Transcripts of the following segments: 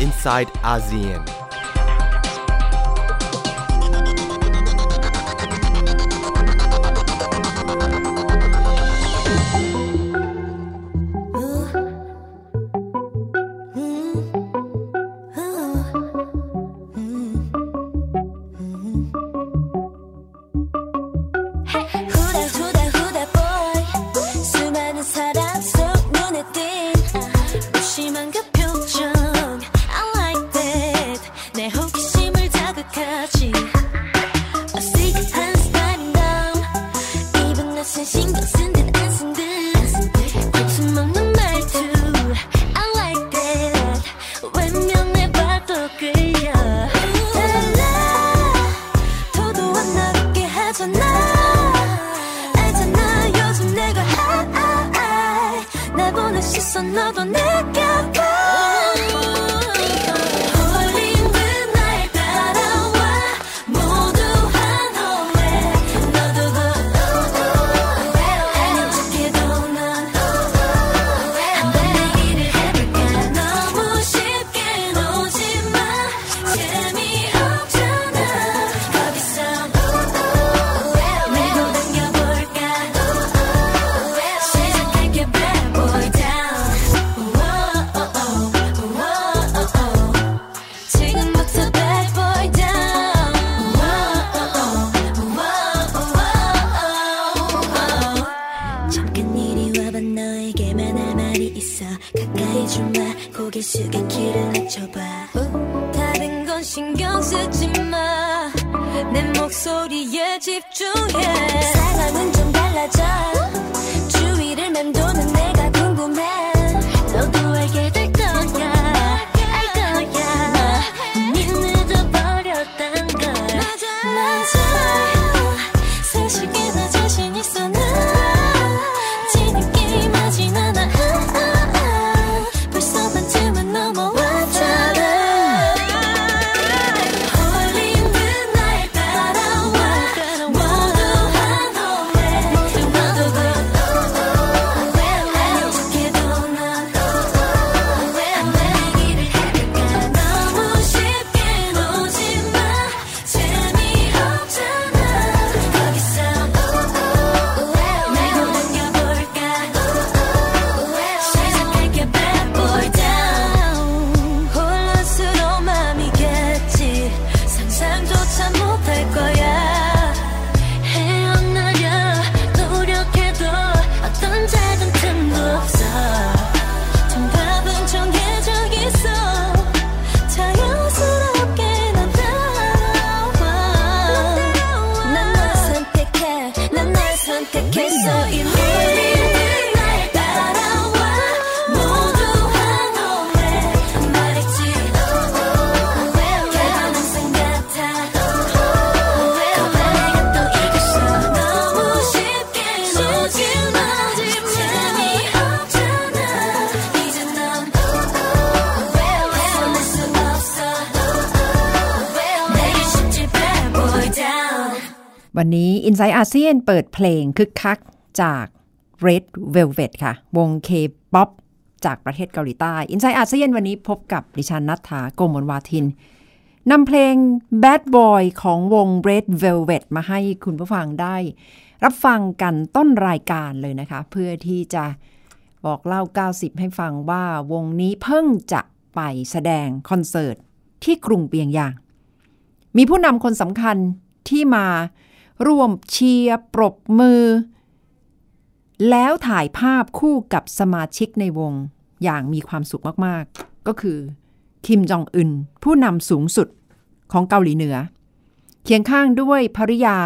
inside ASEAN. 보는 시선 너도 느껴봐 가까이 좀와 고개 숙여 귀를 낮춰봐. 다른 건 신경 쓰지 마 내 목소리에 집중해. 상황은 좀 달라져 วันนี้ i n s i ซต์อาเซียนเปิดเพลงคึกคักจาก Red Velvet ค่ะ วง K-POP จากประเทศเกาหลีใต้ i n s i ซต์อาเซียนวันนี้พบกับดิฉันนัทธาโกมลวาทินนำเพลง Bad Boy ของวง Red Velvet มาให้คุณผู้ฟังได้ รับฟังกันต้นรายการเลยนะคะ เพื่อที่จะบอกเล่า 90 ให้ฟังว่าวงนี้เพิ่งจะไปแสดงคอนเสิร์ตที่กรุงเปียงยาง มีผู้นำคนสำคัญที่มา ร่วมเชียร์ปรบมือ แล้วถ่ายภาพคู่กับสมาชิกในวงอย่างมีความสุขมากๆ ก็คือ คิมจองอึน ผู้นำสูงสุดของเกาหลีเหนือ เคียงข้างด้วยภริยา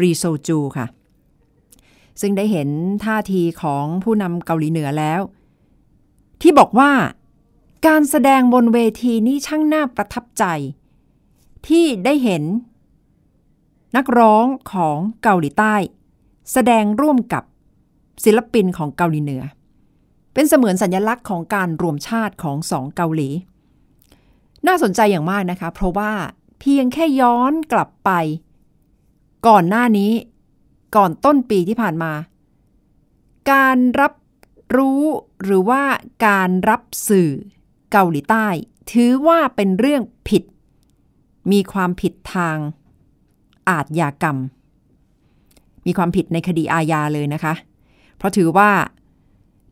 รีโซจูค่ะ ซึ่งได้เห็นท่าทีของผู้นำเกาหลีเหนือแล้ว ที่บอกว่าการแสดงบนเวทีนี้ช่างน่าประทับใจ ที่ได้เห็น นักร้องของเกาหลีใต้ แสดงร่วมกับศิลปินของเกาหลีเหนือ เป็นเสมือนสัญลักษณ์ของการรวมชาติของสองเกาหลี น่าสนใจอย่างมากนะคะ เพราะว่าเพียงแค่ย้อนกลับไป ก่อนหน้านี้ ก่อนต้นปีที่ผ่านมา การรับรู้หรือว่าการรับสื่อเกาหลีใต้ ถือว่าเป็นเรื่องผิด มีความผิดทาง อาทยากรรม มีความผิดในคดีอาญาเลยนะคะ เพราะถือว่า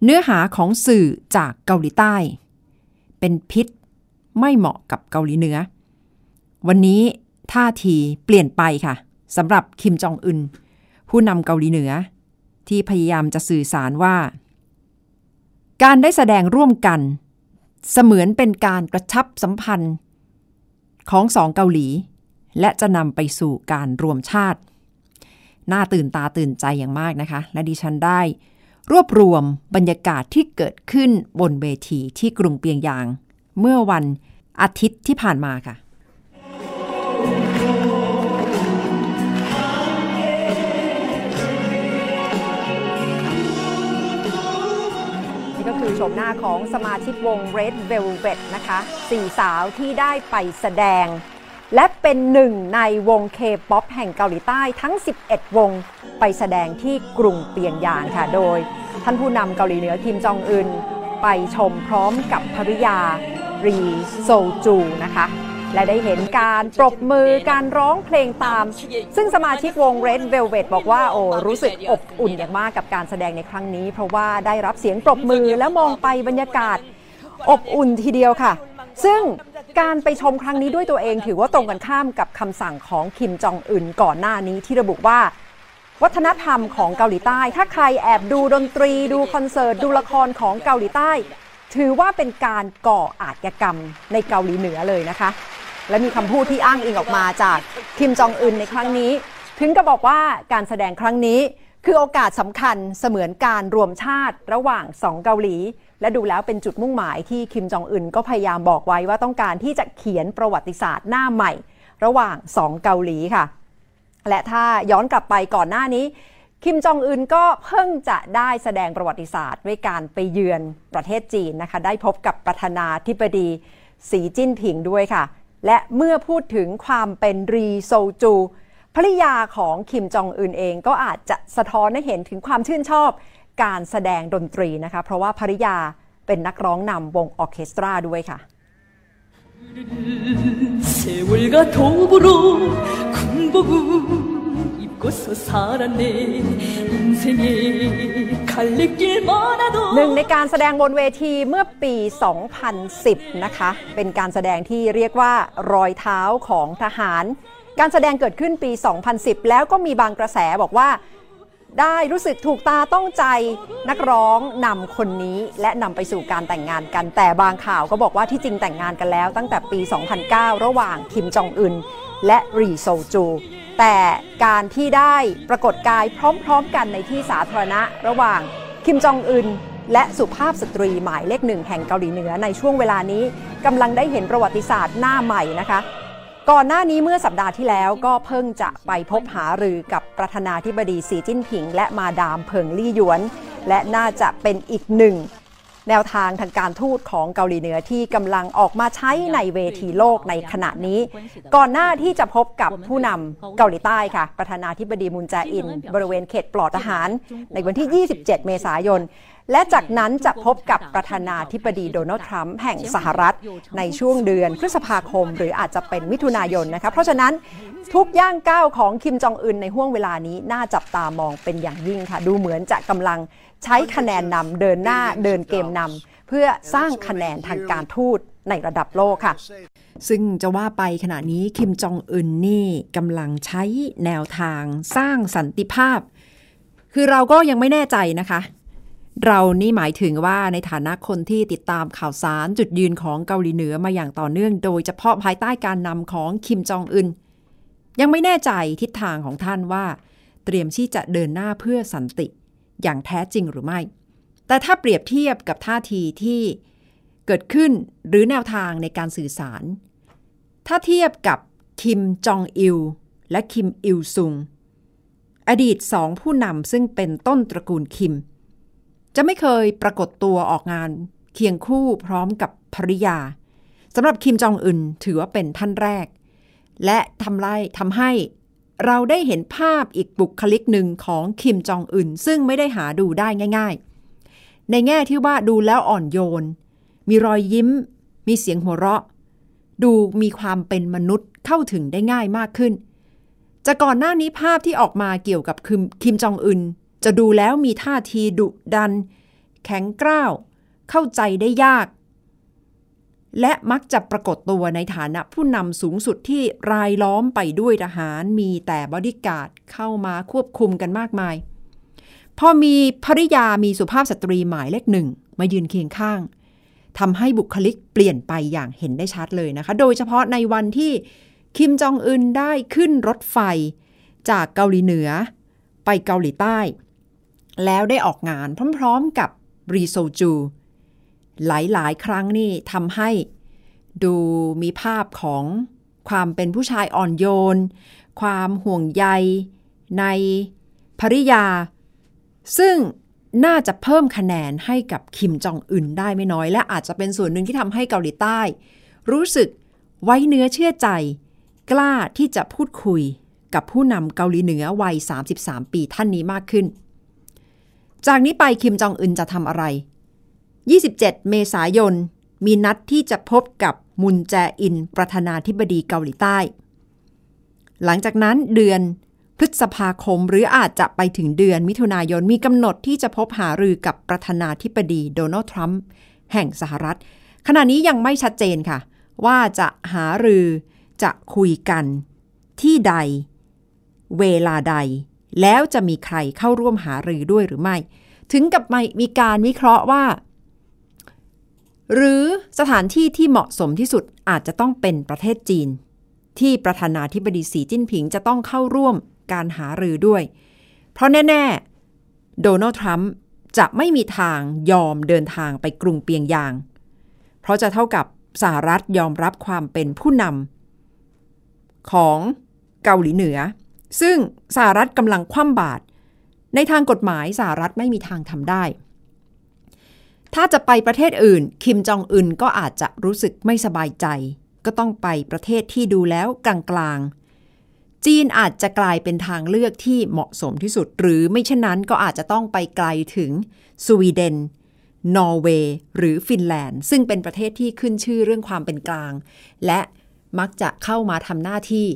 เนื้อหาของสื่อจากเกาหลีใต้ เป็นพิษไม่เหมาะกับเกาหลีเหนือ วันนี้ท่าทีเปลี่ยนไปค่ะสำหรับคิมจองอึน ผู้นำเกาหลีเหนือ ที่พยายามจะสื่อสารว่า การได้แสดงร่วมกัน เสมือนเป็นการกระชับสัมพันธ์ ของสองเกาหลี และจะนำไปสู่การรวมชาติ น่าตื่นตาตื่นใจอย่างมากนะคะ และดิฉันได้ รวบรวมบรรยากาศที่เกิดขึ้นบนเวทีที่กรุงเปียงยาง เมื่อวันอาทิตย์ที่ผ่านมาค่ะนี่ก็คือชมหน้าของสมาชิกวง Red Velvet นะคะสี่สาวที่ได้ไปแสดง และเป็นหนึ่งในวงเคป๊อปแห่งเกาหลีใต้ทั้ง 11 วงไปแสดงที่กรุงเปียงยางค่ะโดย ท่านผู้นำเกาหลีเหนือคิมจองอึน ไปชมพร้อมกับภริยา รีโซจูนะคะ และได้เห็นการปรบมือการร้องเพลงตาม ซึ่งสมาชิกวง Red Velvet บอกว่าโอ้รู้สึกอบอุ่นอย่างมากกับการแสดงในครั้งนี้ เพราะว่าได้รับเสียงปรบมือแล้วมองไปบรรยากาศอบอุ่นทีเดียวค่ะ ซึ่ง การไปชมครั้งนี้ด้วยตัวเองถือว่าตรงกันข้ามกับคำสั่งของคิมจองอึนก่อนหน้านี้ที่ระบุว่า วัฒนธรรมของเกาหลีใต้ ถ้าใครแอบดูดนตรี ดูคอนเสิร์ต ดูละครของเกาหลีใต้ ถือว่าเป็นการก่ออาชญากรรมในเกาหลีเหนือเลยนะคะ และมีคำพูดที่อ้างอิงออกมาจากคิมจองอึนในครั้งนี้ ถึงกับบอกว่าการแสดงครั้งนี้ คือโอกาสสำคัญเสมือนการรวมชาติระหว่างสองเกาหลี และดูแล้วเป็นจุดมุ่งหมายที่คิมจองอึนก็พยายามบอกไว้ว่าต้องการที่จะเขียนประวัติศาสตร์หน้าใหม่ ระหว่างสองเกาหลีค่ะ และถ้าย้อนกลับไปก่อนหน้านี้ คิมจองอึนก็เพิ่งจะได้แสดงประวัติศาสตร์ ด้วยการไปเยือนประเทศจีนนะคะ ได้พบกับประธานาธิบดีสีจิ้นผิงด้วยค่ะ และเมื่อพูดถึงความเป็นรีโซจู ภริยาของคิมจองอึนเองก็อาจจะสะท้อนให้เห็นถึงความชื่นชอบการแสดงดนตรีนะคะ เพราะว่าภริยาเป็นนักร้องนำวงออร์เคสตราด้วยค่ะ 세월과 도보로 군복을 입고서 살았네 인생의 갈래길 많아도 หนึ่งในการแสดงบนเวทีเมื่อปี 2010 นะคะ เป็นการแสดงที่เรียกว่ารอยเท้าของทหาร การแสดงเกิดขึ้นปี 2010 แล้วก็มีบางกระแสบอกว่า ได้รู้สึกถูกตาต้องใจนักร้องนำคนนี้และนำไปสู่การแต่งงานกัน แต่บางข่าวก็บอกว่าที่จริงแต่งงานกันแล้ว ตั้งแต่ปี 2009 ระหว่างคิมจองอึนและรีโซจูแต่การที่ได้ปรากฏกายพร้อมๆกันในที่สาธารณะ ระหว่างคิมจองอึนและสุภาพสตรีหมายเลขหนึ่งแห่งเกาหลีเหนือในช่วงเวลานี้กำลังได้เห็นประวัติศาสตร์หน้าใหม่นะคะ ก่อนหน้านี้เมื่อสัปดาห์ที่แล้วก็เพิ่งจะไปพบหารือกับประธานาธิบดีสีจิ้นผิง และมาดามเพิงลี่หยวน และน่าจะเป็นอีกหนึ่ง แนวทางทางการทูตของเกาหลีเหนือที่กำลังออกมาใช้ในเวทีโลกในขณะนี้ ก่อนหน้าที่จะพบกับผู้นำเกาหลีใต้ค่ะ ประธานาธิบดีมุนแจอิน บริเวณเขตปลอดทหาร ในวันที่ 27 เมษายน และจากนั้นจะพบกับประธานาธิบดีโดนัลด์ทรัมป์แห่งสหรัฐ ในช่วงเดือนพฤษภาคม หรืออาจจะเป็นมิถุนายนนะคะเพราะฉะนั้นทุกย่างก้าวของคิมจองอึนในห่วงเวลานี้น่าจับตามองเป็นอย่างยิ่งค่ะ ดูเหมือนจะกำลังใช้คะแนนนำเดินหน้าเดินเกมนำเพื่อสร้างคะแนนทางการทูตในระดับโลกค่ะ ซึ่งจะว่าไปขณะนี้คิมจองอึนนี่กำลังใช้แนวทางสร้างสันติภาพ คือเราก็ยังไม่แน่ใจนะคะ เรานี่หมายถึงว่าในฐานะคนที่ติดตามข่าวสารจุดยืนของเกาหลีเหนือมาอย่างต่อเนื่อง โดยเฉพาะภายใต้การนำของคิมจองอึนยังไม่แน่ใจทิศทางของท่านว่า เตรียมที่จะเดินหน้าเพื่อสันติ อย่างแท้จริงหรือไม่ แต่ถ้าเปรียบเทียบกับท่าทีที่เกิดขึ้นหรือแนวทางในการสื่อสาร ถ้าเทียบกับคิมจองอิลและคิมอิลซุง อดีตสองผู้นำซึ่งเป็นต้นตระกูลคิม จะไม่เคยปรากฏตัวออกงานเคียงคู่พร้อมกับภริยาสำหรับคิมจองอึนถือว่าเป็นท่านแรก และทำไรทำให้เราได้เห็นภาพอีกบุคลิกหนึ่งของคิมจองอึนซึ่งไม่ได้หาดูได้ง่าย ๆ ในแง่ที่ว่าดูแล้วอ่อนโยน มีรอยยิ้ม มีเสียงหัวเราะ ดูมีความเป็นมนุษย์เข้าถึงได้ง่ายมากขึ้น จากก่อนหน้านี้ภาพที่ออกมาเกี่ยวกับคิมคิมจองอึน จะดูแล้วมีท่าทีดุดัน แข็งกร้าว เข้าใจได้ยาก และมักจะปรากฏตัวในฐานะผู้นำสูงสุดที่รายล้อมไปด้วยทหารมีแต่บอดี้การ์ดเข้ามาควบคุมกันมากมาย พอมีภริยามีสุภาพสตรีหมายเลขหนึ่งมายืนเคียงข้างทำให้บุคลิกเปลี่ยนไปอย่างเห็นได้ชัดเลยนะคะ โดยเฉพาะในวันที่คิมจองอึนได้ขึ้นรถไฟจากเกาหลีเหนือ ไปเกาหลีใต้ แล้วได้ออกงานพร้อมๆกับรีซอลจู หลายๆ ครั้งนี่ทำให้ดูมีภาพของความเป็นผู้ชายอ่อนโยน ความห่วงใยในภริยา ซึ่งน่าจะเพิ่มคะแนนให้กับคิมจองอึนได้ไม่น้อย และอาจจะเป็นส่วนหนึ่งที่ทำให้เกาหลีใต้ รู้สึกไว้เนื้อเชื่อใจ กล้าที่จะพูดคุยกับผู้นำเกาหลีเหนือวัย 33 ปีท่านนี้มากขึ้น จากนี้ไปคิมจองอึนจะทำอะไร 27 เมษายน มีนัดที่จะพบกับมุนแจอินประธานาธิบดีเกาหลีใต้ หลังจากนั้นเดือนพฤษภาคมหรืออาจจะไปถึงเดือนมิถุนายนมีกำหนดที่จะพบหารือกับประธานาธิบดีโดนัลด์ทรัมป์แห่งสหรัฐ ขณะนี้ยังไม่ชัดเจนค่ะ ว่าจะหารือจะคุยกันที่ใด เวลาใด แล้วจะมีใครเข้าร่วมหารือด้วยหรือไม่ ถึงกับมีการวิเคราะห์ว่า หรือสถานที่ที่เหมาะสมที่สุดอาจจะต้องเป็นประเทศจีน ที่ประธานาธิบดีสีจิ้นผิงจะต้องเข้าร่วมการหารือด้วย เพราะแน่ ๆ โดนัลด์ทรัมป์จะไม่มีทางยอมเดินทางไปกรุงเปียงยาง เพราะจะเท่ากับสหรัฐยอมรับความเป็นผู้นำของเกาหลีเหนือ ซึ่งสหรัฐกำลังคว่ำบาตรในทางกฎหมายสหรัฐไม่มีทางทำได้ ถ้าจะไปประเทศอื่น คิมจองอึนก็อาจจะรู้สึกไม่สบายใจ ก็ต้องไปประเทศที่ดูแล้วกลางๆ จีนอาจจะกลายเป็นทางเลือกที่เหมาะสมที่สุด หรือไม่เช่นนั้นก็อาจจะต้องไปไกลถึงสวีเดนนอร์เวย์หรือฟินแลนด์ ซึ่งเป็นประเทศที่ขึ้นชื่อเรื่องความเป็นกลาง และมักจะเข้ามาทำหน้าที่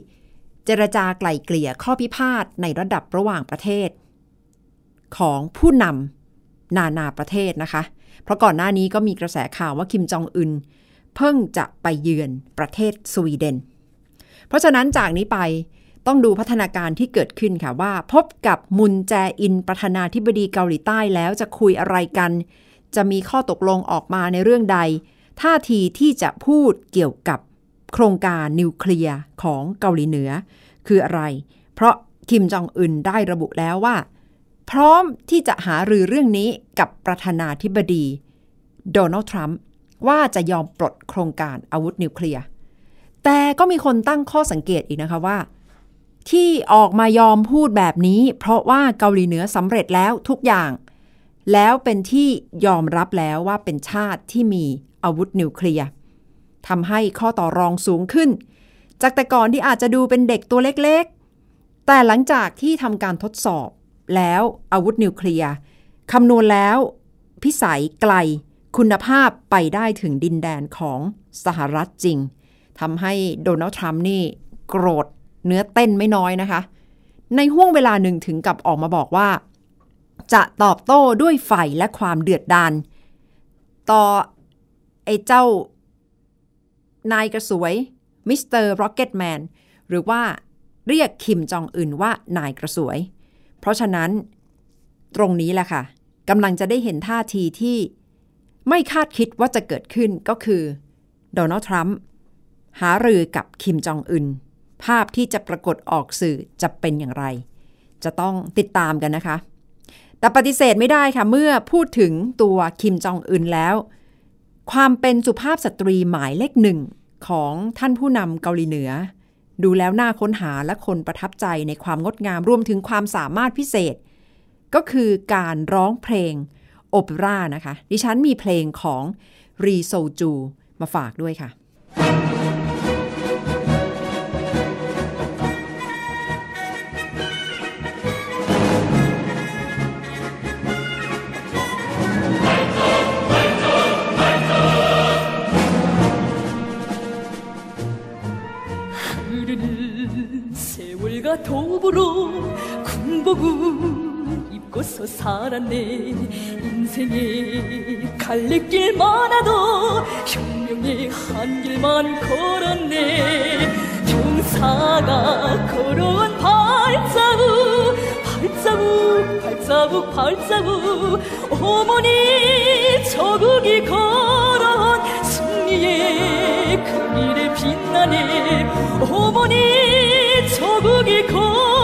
จรจาไกล่เกลี่ยข้อพิพาทในระดับระหว่างประเทศ ของผู้นำนานาประเทศนะคะ เพราะก่อนหน้านี้ก็มีกระแสข่าวว่าคิมจองอึนเพิ่งจะไปเยือนประเทศสวีเดน เพราะฉะนั้นจากนี้ไปต้องดูพัฒนาการที่เกิดขึ้นค่ะว่า พบกับมุนแจอินประธานาธิบดีเกาหลีใต้แล้วจะคุยอะไรกัน จะมีข้อตกลงออกมาในเรื่องใด ท่าทีที่จะพูดเกี่ยวกับ โครงการนิวเคลียร์ของเกาหลีเหนือ คืออะไร เพราะคิมจองอึนได้ระบุแล้วว่า พร้อมที่จะหารือเรื่องนี้กับประธานาธิบดีโดนัลด์ทรัมป์ว่าจะยอมปลดโครงการอาวุธนิวเคลียร์ แต่ก็มีคนตั้งข้อสังเกตอีกนะคะว่า ที่ออกมายอมพูดแบบนี้ เพราะว่าเกาหลีเหนือสำเร็จแล้วทุกอย่าง แล้วเป็นที่ยอมรับแล้วว่าเป็นชาติที่มีอาวุธนิวเคลียร์ ทำให้ข้อต่อรองสูงขึ้น จากแต่ก่อนที่อาจจะดูเป็นเด็กตัวเล็กๆ แต่หลังจากที่ทำการทดสอบ แล้วอาวุธนิวเคลียร์คำนวณแล้ว พิสัยไกลคุณภาพไปได้ถึงดินแดนของสหรัฐจริงทำให้โดนัลด์ทรัมป์นี่โกรธเนื้อเต้นไม่น้อยนะคะ ในห้วงเวลาหนึ่งถึงกับออกมาบอกว่า จะตอบโต้ด้วยไฟและความเดือดดาลต่อไอ้เจ้า นายกระสวย Mister Rocket Man หรือว่าเรียกคิมจองอึนว่านายกระสวย เพราะฉะนั้นตรงนี้แหละค่ะกำลังจะได้เห็นท่าทีที่ไม่คาดคิดว่าจะเกิดขึ้นก็คือโดนัลด์ทรัมป์หารือกับคิมจองอึนภาพที่จะปรากฏออกสื่อจะเป็นอย่างไร จะต้องติดตามกันนะคะ แต่ปฏิเสธไม่ได้ค่ะ เมื่อพูดถึงตัวคิมจองอึนแล้ว ความเป็นสุภาพสตรีหมายเลขหนึ่งของท่านผู้นำเกาหลีเหนือ ดูแล้วน่าค้นหาและคนประทับใจในความงดงามรวมถึงความสามารถพิเศษ ก็คือการร้องเพลงโอเปร่านะคะ ดิฉันมีเพลงของรีโซจูมาฝากด้วยค่ะ 살았네. 인생에 갈래길 많아도 혁명의 한 길만 걸었네. 경사가 걸어온 발자국 발자국 발자국 발자국. 어머니 저국이 걸어온 승리의 그 길에 빛나네. 어머니 저국이 걸어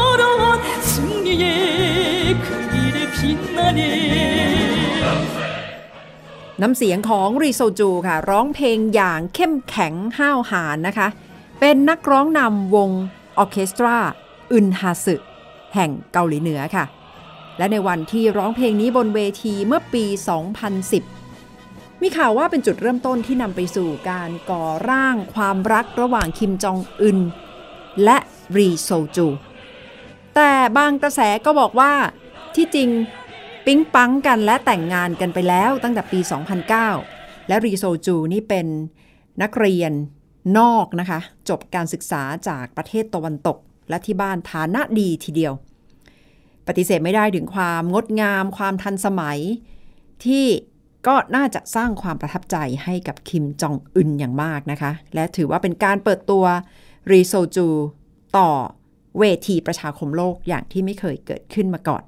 น้ำเสียงของรีโซจูค่ะ ร้องเพลงอย่างเข้มแข็งห้าวหาญนะคะ เป็นนักร้องนำวงออเคสตราอึนฮาสึแห่งเกาหลีเหนือค่ะ และในวันที่ร้องเพลงนี้บนเวทีเมื่อปี 2010 มีข่าวว่าเป็นจุดเริ่มต้นที่นำไปสู่การก่อร่างความรักระหว่างคิมจองอึนและรีโซจู แต่บางกระแสก็บอกว่าที่จริง ปิ๊งปังกันและแต่งงานกันไปแล้วตั้งแต่ปี 2009 และรีโซจูนี่เป็นนักเรียนนอกนะคะ จบการศึกษาจากประเทศตะวันตก และที่บ้านฐานะดีทีเดียว ปฏิเสธไม่ได้ถึงความงดงาม ความทันสมัย ที่ก็น่าจะสร้างความประทับใจให้กับคิมจองอึนอย่างมากนะคะ และถือว่าเป็นการเปิดตัวรีโซจู ต่อเวทีประชาคมโลกอย่างที่ไม่เคยเกิดขึ้นมาก่อน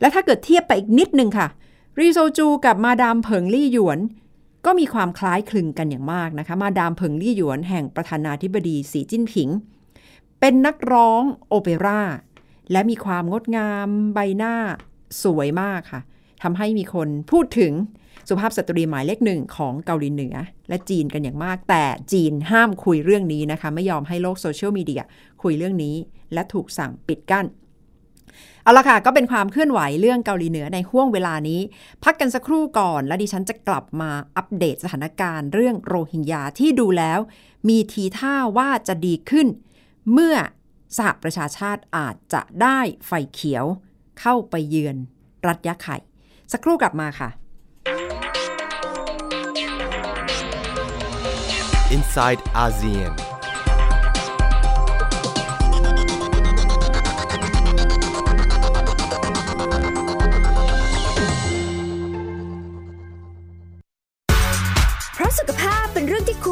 และถ้าเกิดเทียบไปอีกนิดนึงค่ะ รีโซจูกับมาดามเผิงลี่หยวน ก็มีความคล้ายคลึงกันอย่างมากนะคะ มาดามเผิงลี่หยวนแห่งประธานาธิบดีสีจิ้นผิง เป็นนักร้องโอเปร่าและมีความงดงามใบหน้าสวยมากค่ะทำให้มีคนพูดถึงสุภาพสตรีหมายเลขหนึ่งของเกาหลีเหนือ และจีนกันอย่างมาก แต่จีนห้ามคุยเรื่องนี้นะคะ ไม่ยอมให้โลกโซเชียลมีเดียคุยเรื่องนี้ และถูกสั่งปิดกั้น เอาละค่ะ ก็เป็นความเคลื่อนไหวเรื่องเกาหลีเหนือในห่วงเวลานี้ พักกันสักครู่ก่อน และดิฉันจะกลับมาอัปเดตสถานการณ์เรื่องโรฮิงญาที่ดูแล้ว มีทีท่าว่าจะดีขึ้น เมื่อสหประชาชาติอาจจะได้ไฟเขียว เข้าไปเยือนรัฐยะไข่ สักครู่กลับมาค่ะ inside ASEAN.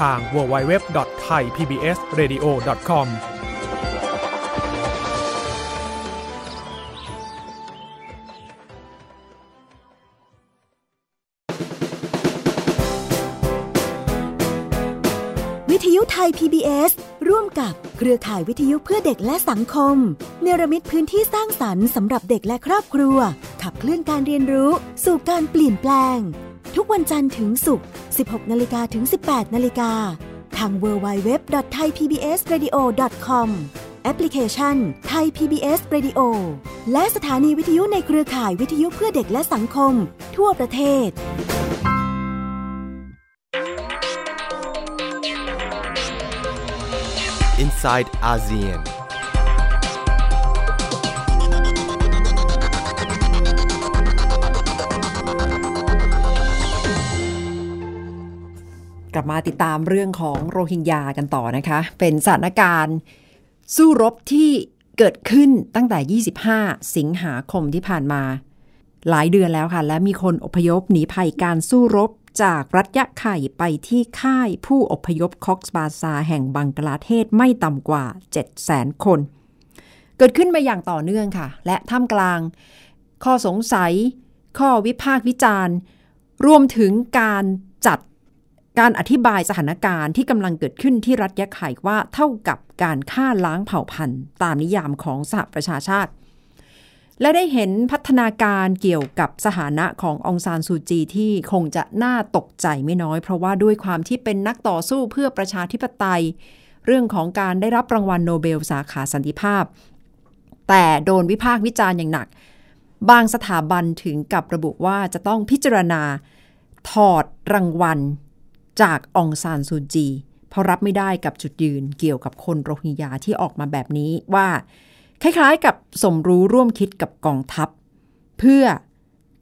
ทาง www.thaipbsradio.com วิทยุไทย PBS ร่วมกับเครือข่ายวิทยุเพื่อเด็กและสังคม เนรมิตพื้นที่สร้างสรรค์สำหรับเด็กและครอบครัว ขับเคลื่อนการเรียนรู้สู่การเปลี่ยนแปลง ทุกวันจันทร์ถึงศุกร์ 16นาฬิกาถึง 18นาฬิกาทาง www.thaipbsradio.com แอปพลิเคชัน Thai PBS Radio และสถานีวิทยุในเครือข่ายวิทยุเพื่อเด็กและสังคม ทั่วประเทศ inside ASEAN. กลับมาติดตามเรื่องของโรฮิงญากันต่อนะคะ เป็นสถานการณ์สู้รบที่เกิดขึ้นตั้งแต่ 25 สิงหาคมที่ผ่านมา หลายเดือนแล้วค่ะ และมีคนอพยพหนีภัยการสู้รบจากรัฐยะไข่ไปที่ค่ายผู้อพยพคอกส์บาซาแห่งบังกลาเทศไม่ต่ำกว่า 700,000 คน เกิดขึ้นมาอย่างต่อเนื่องค่ะ และท่ามกลาง ข้อสงสัย ข้อวิพากษ์วิจารณ์ รวมถึงการจัด การอธิบายสถานการณ์ที่กำลังเกิดขึ้นที่รัฐยะไข่ว่าเท่ากับการฆ่าล้างเผ่าพันธุ์ ตามนิยามของสหประชาชาติ และได้เห็นพัฒนาการเกี่ยวกับสถานะขององซานซูจีที่คงจะน่าตกใจไม่น้อย เพราะว่าด้วยความที่เป็นนักต่อสู้เพื่อประชาธิปไตย เรื่องของการได้รับรางวัลโนเบลสาขาสันติภาพ แต่โดนวิพากษ์วิจารณ์อย่างหนัก บางสถาบันถึงกับระบุว่าจะต้องพิจารณาถอดรางวัล จากองซานซูจี เพราะรับไม่ได้กับจุดยืนเกี่ยวกับคนโรฮิงญาที่ออกมาแบบนี้ว่า คล้ายๆ กับสมรู้ร่วมคิดกับกองทัพ เพื่อ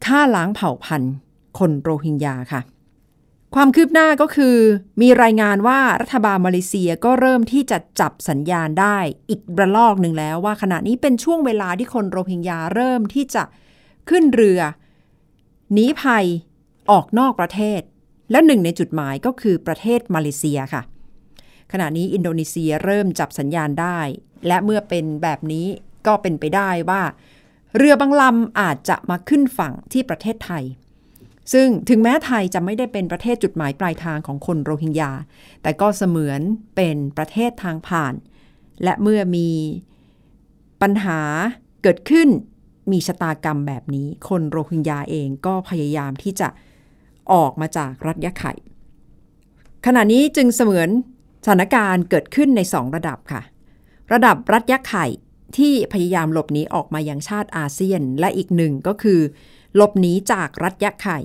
ฆ่าล้างเผ่าพันธุ์ คนโรฮิงญาค่ะ ความคืบหน้าก็คือมีรายงานว่ารัฐบาลมาเลเซียก็เริ่มที่จะจับสัญญาณได้อีกระลอกหนึ่งแล้วว่าขณะนี้เป็นช่วงเวลาที่คนโรฮิงญาเริ่มที่จะขึ้นเรือหนีภัยออกนอกประเทศ และหนึ่งในจุดหมายก็คือประเทศมาเลเซียค่ะ ขณะนี้อินโดนีเซียเริ่มจับสัญญาณได้ และเมื่อเป็นแบบนี้ก็เป็นไปได้ว่า เรือบางลำอาจจะมาขึ้นฝั่งที่ประเทศไทย ซึ่งถึงแม้ไทยจะไม่ได้เป็นประเทศจุดหมายปลายทางของคนโรฮิงญา แต่ก็เสมือนเป็นประเทศทางผ่าน และเมื่อมีปัญหาเกิดขึ้นมีชะตากรรมแบบนี้ คนโรฮิงญาเองก็พยายามที่จะ ออกมาจากรัฐยะไข่ ขณะนี้จึงเสมือนสถานการณ์เกิดขึ้นในสองระดับค่ะ ระดับรัฐยะไข่ที่พยายามหลบหนีออกมายังชาติอาเซียน และอีกหนึ่งก็คือ หลบหนีจากรัฐยะไข่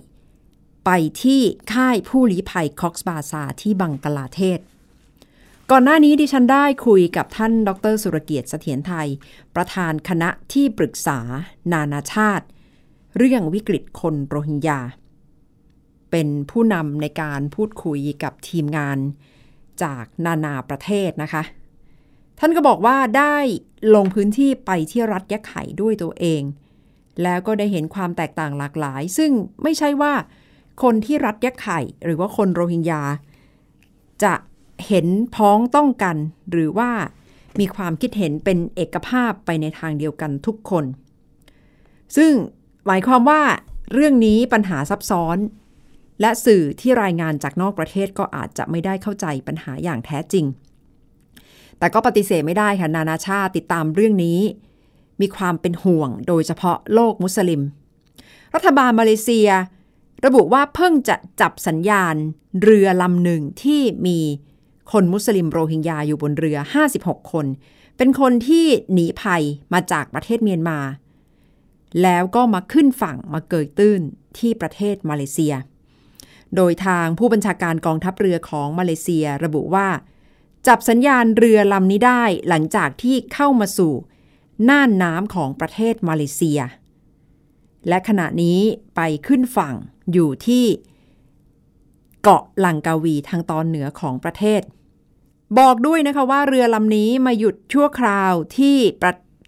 ไปที่ค่ายผู้ลี้ภัยคอกส์บาซาที่บังกลาเทศ ก่อนหน้านี้ดิฉันได้คุยกับท่านดรสุรเกียรติเสถียรไทย ประธานคณะที่ปรึกษา นานาชาติ เรื่องวิกฤตคนโรฮิงญา เป็นผู้นำในการพูดคุยกับทีมงานจากนานาประเทศนะคะ ท่านก็บอกว่าได้ลงพื้นที่ไปที่รัฐยะไข่ด้วยตัวเอง แล้วก็ได้เห็นความแตกต่างหลากหลาย ซึ่งไม่ใช่ว่าคนที่รัฐยะไข่หรือว่าคนโรฮิงญาจะเห็นพ้องต้องกัน หรือว่ามีความคิดเห็นเป็นเอกภาพไปในทางเดียวกันทุกคน ซึ่งหมายความว่าเรื่องนี้ปัญหาซับซ้อน และสื่อที่รายงานจากนอกประเทศก็อาจจะไม่ได้เข้าใจปัญหาอย่างแท้จริง แต่ก็ปฏิเสธไม่ได้ค่ะนานาชาติติดตามเรื่องนี้ มีความเป็นห่วงโดยเฉพาะโลกมุสลิม รัฐบาลมาเลเซีย ระบุว่าเพิ่งจะจับสัญญาณเรือลำหนึ่งที่มีคนมุสลิมโรฮิงญาอยู่บนเรือ 56 คน เป็นคนที่หนีภัยมาจากประเทศเมียนมา แล้วก็มาขึ้นฝั่งมาเกยตื้นที่ประเทศมาเลเซีย โดยทางผู้บัญชาการกองทัพเรือของมาเลเซียระบุว่า จับสัญญาณเรือลำนี้ได้หลังจากที่เข้ามาสู่น่านน้ำของประเทศมาเลเซีย และขณะนี้ไปขึ้นฝั่งอยู่ที่เกาะลังกาวีทางตอนเหนือของประเทศ บอกด้วยนะคะว่าเรือลำนี้มาหยุดชั่วคราวที่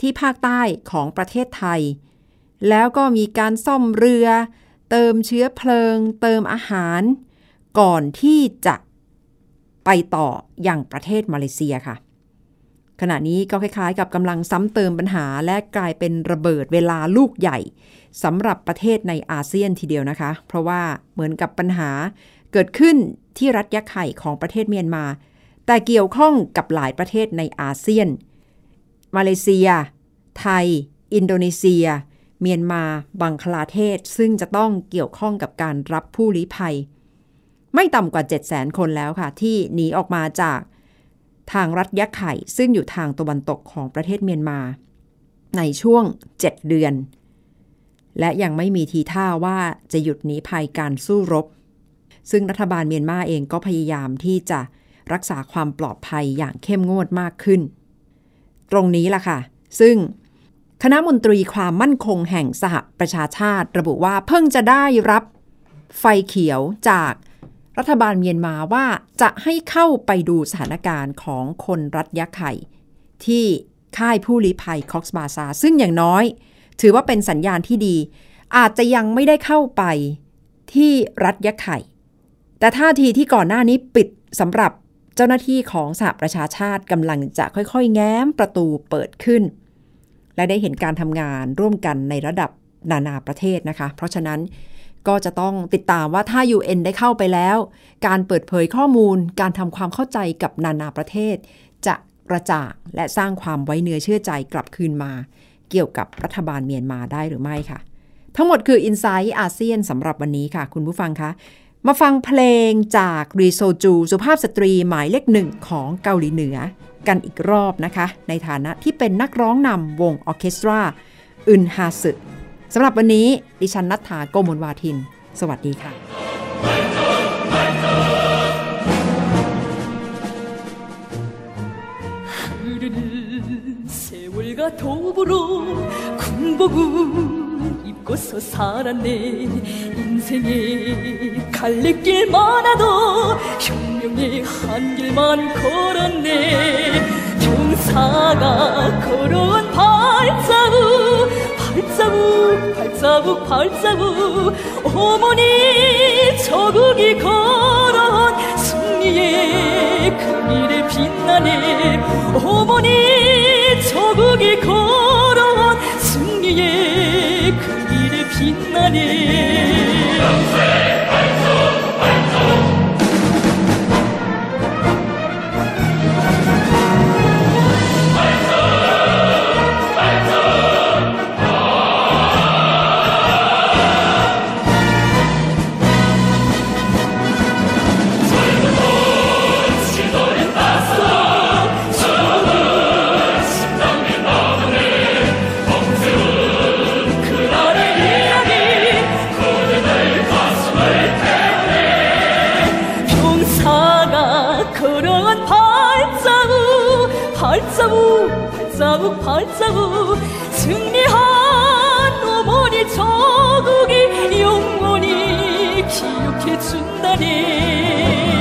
ที่ภาคใต้ของประเทศไทย แล้วก็มีการซ่อมเรือ เติมเชื้อเพลิง เติมอาหาร ก่อนที่จะไปต่ออย่างประเทศมาเลเซียค่ะ ขณะนี้ก็คล้ายๆ กับกำลังซ้ำเติมปัญหาและกลายเป็นระเบิดเวลาลูกใหญ่สำหรับประเทศในอาเซียนทีเดียวนะคะ เพราะว่าเหมือนกับปัญหาเกิดขึ้นที่รัฐยะไข่ของประเทศเมียนมา แต่เกี่ยวข้องกับหลายประเทศในอาเซียน มาเลเซีย ไทย อินโดนีเซีย เมียนมา บังคลาเทศ ซึ่งจะต้องเกี่ยวข้องกับการรับผู้ลี้ภัย ไม่ต่ำกว่า 7 0 0 0 0คนแล้วค่ะ ที่หนีออกมาจากทางรัฐยะไข่ ซึ่งอยู่ทางตะวันตกของประเทศเมียนมา ในช่วง 7 เดือน และยังไม่มีทีท่าว่าจะหยุดหนีภัยการสู้รบ ซึ่งรัฐบาลเมียนมาเองก็พยายามที่จะรักษาความปลอดภัยอย่างเข้มงวดมากขึ้น ตรงนี้ล่ะค่ะ ซึ่ง คณะมนตรีความมั่นคงแห่งสหประชาชาติ ระบุว่าเพิ่งจะได้รับไฟเขียวจากรัฐบาลเมียนมาว่าจะให้เข้าไปดูสถานการณ์ของคนรัฐยะไข่ที่ค่ายผู้ลี้ภัยคอกส์บาซาซึ่งอย่างน้อย ถือว่าเป็นสัญญาณที่ดี อาจจะยังไม่ได้เข้าไปที่รัฐยะไข่ แต่ท่าทีที่ก่อนหน้านี้ปิดสำหรับเจ้าหน้าที่ของสหประชาชาติกำลังจะค่อยๆ แง้มประตูเปิดขึ้น และได้เห็นการทำงานร่วมกันในระดับนานาประเทศนะคะ เพราะฉะนั้นก็จะต้องติดตามว่าถ้า UN ได้เข้าไปแล้ว การเปิดเผยข้อมูล การทำความเข้าใจกับนานาประเทศ จะกระจ่างและสร้างความไว้เนื้อเชื่อใจกลับคืนมา เกี่ยวกับรัฐบาลเมียนมาได้หรือไม่ค่ะ ทั้งหมดคือ i n s i ซต์อาเซียนสำหรับวันนี้ค่ะ คุณผู้ฟังคะมาฟังเพลงจากรีโซจู สุภาพสตรีหมายเลขหนึ่งของเกาหลีเหนือ กันอีกรอบนะคะ ในฐานะที่เป็นนักร้องนำวงออร์เคสตราอึนฮาสึสำหรับวันนี้ ดิฉันนัทธาโกมลวาทิน สวัสดีค่ะ 흐르는 세월과 도보로 군복을 입고서 살았네. 인생의 갈래길 많아도 혁명의 한 길만 걸었네. 병사가 걸어온 발자국 발자국 발자국 발자국. 어머니 저국이 걸어온 승리의 그 길에 빛나네. 어머니 저국이 걸어온 승리의 그 길에 빛나네 걸어온 발자국 발자국 발자국 발자국. 승리한 어머니 저국이 영원히 기억해 준다네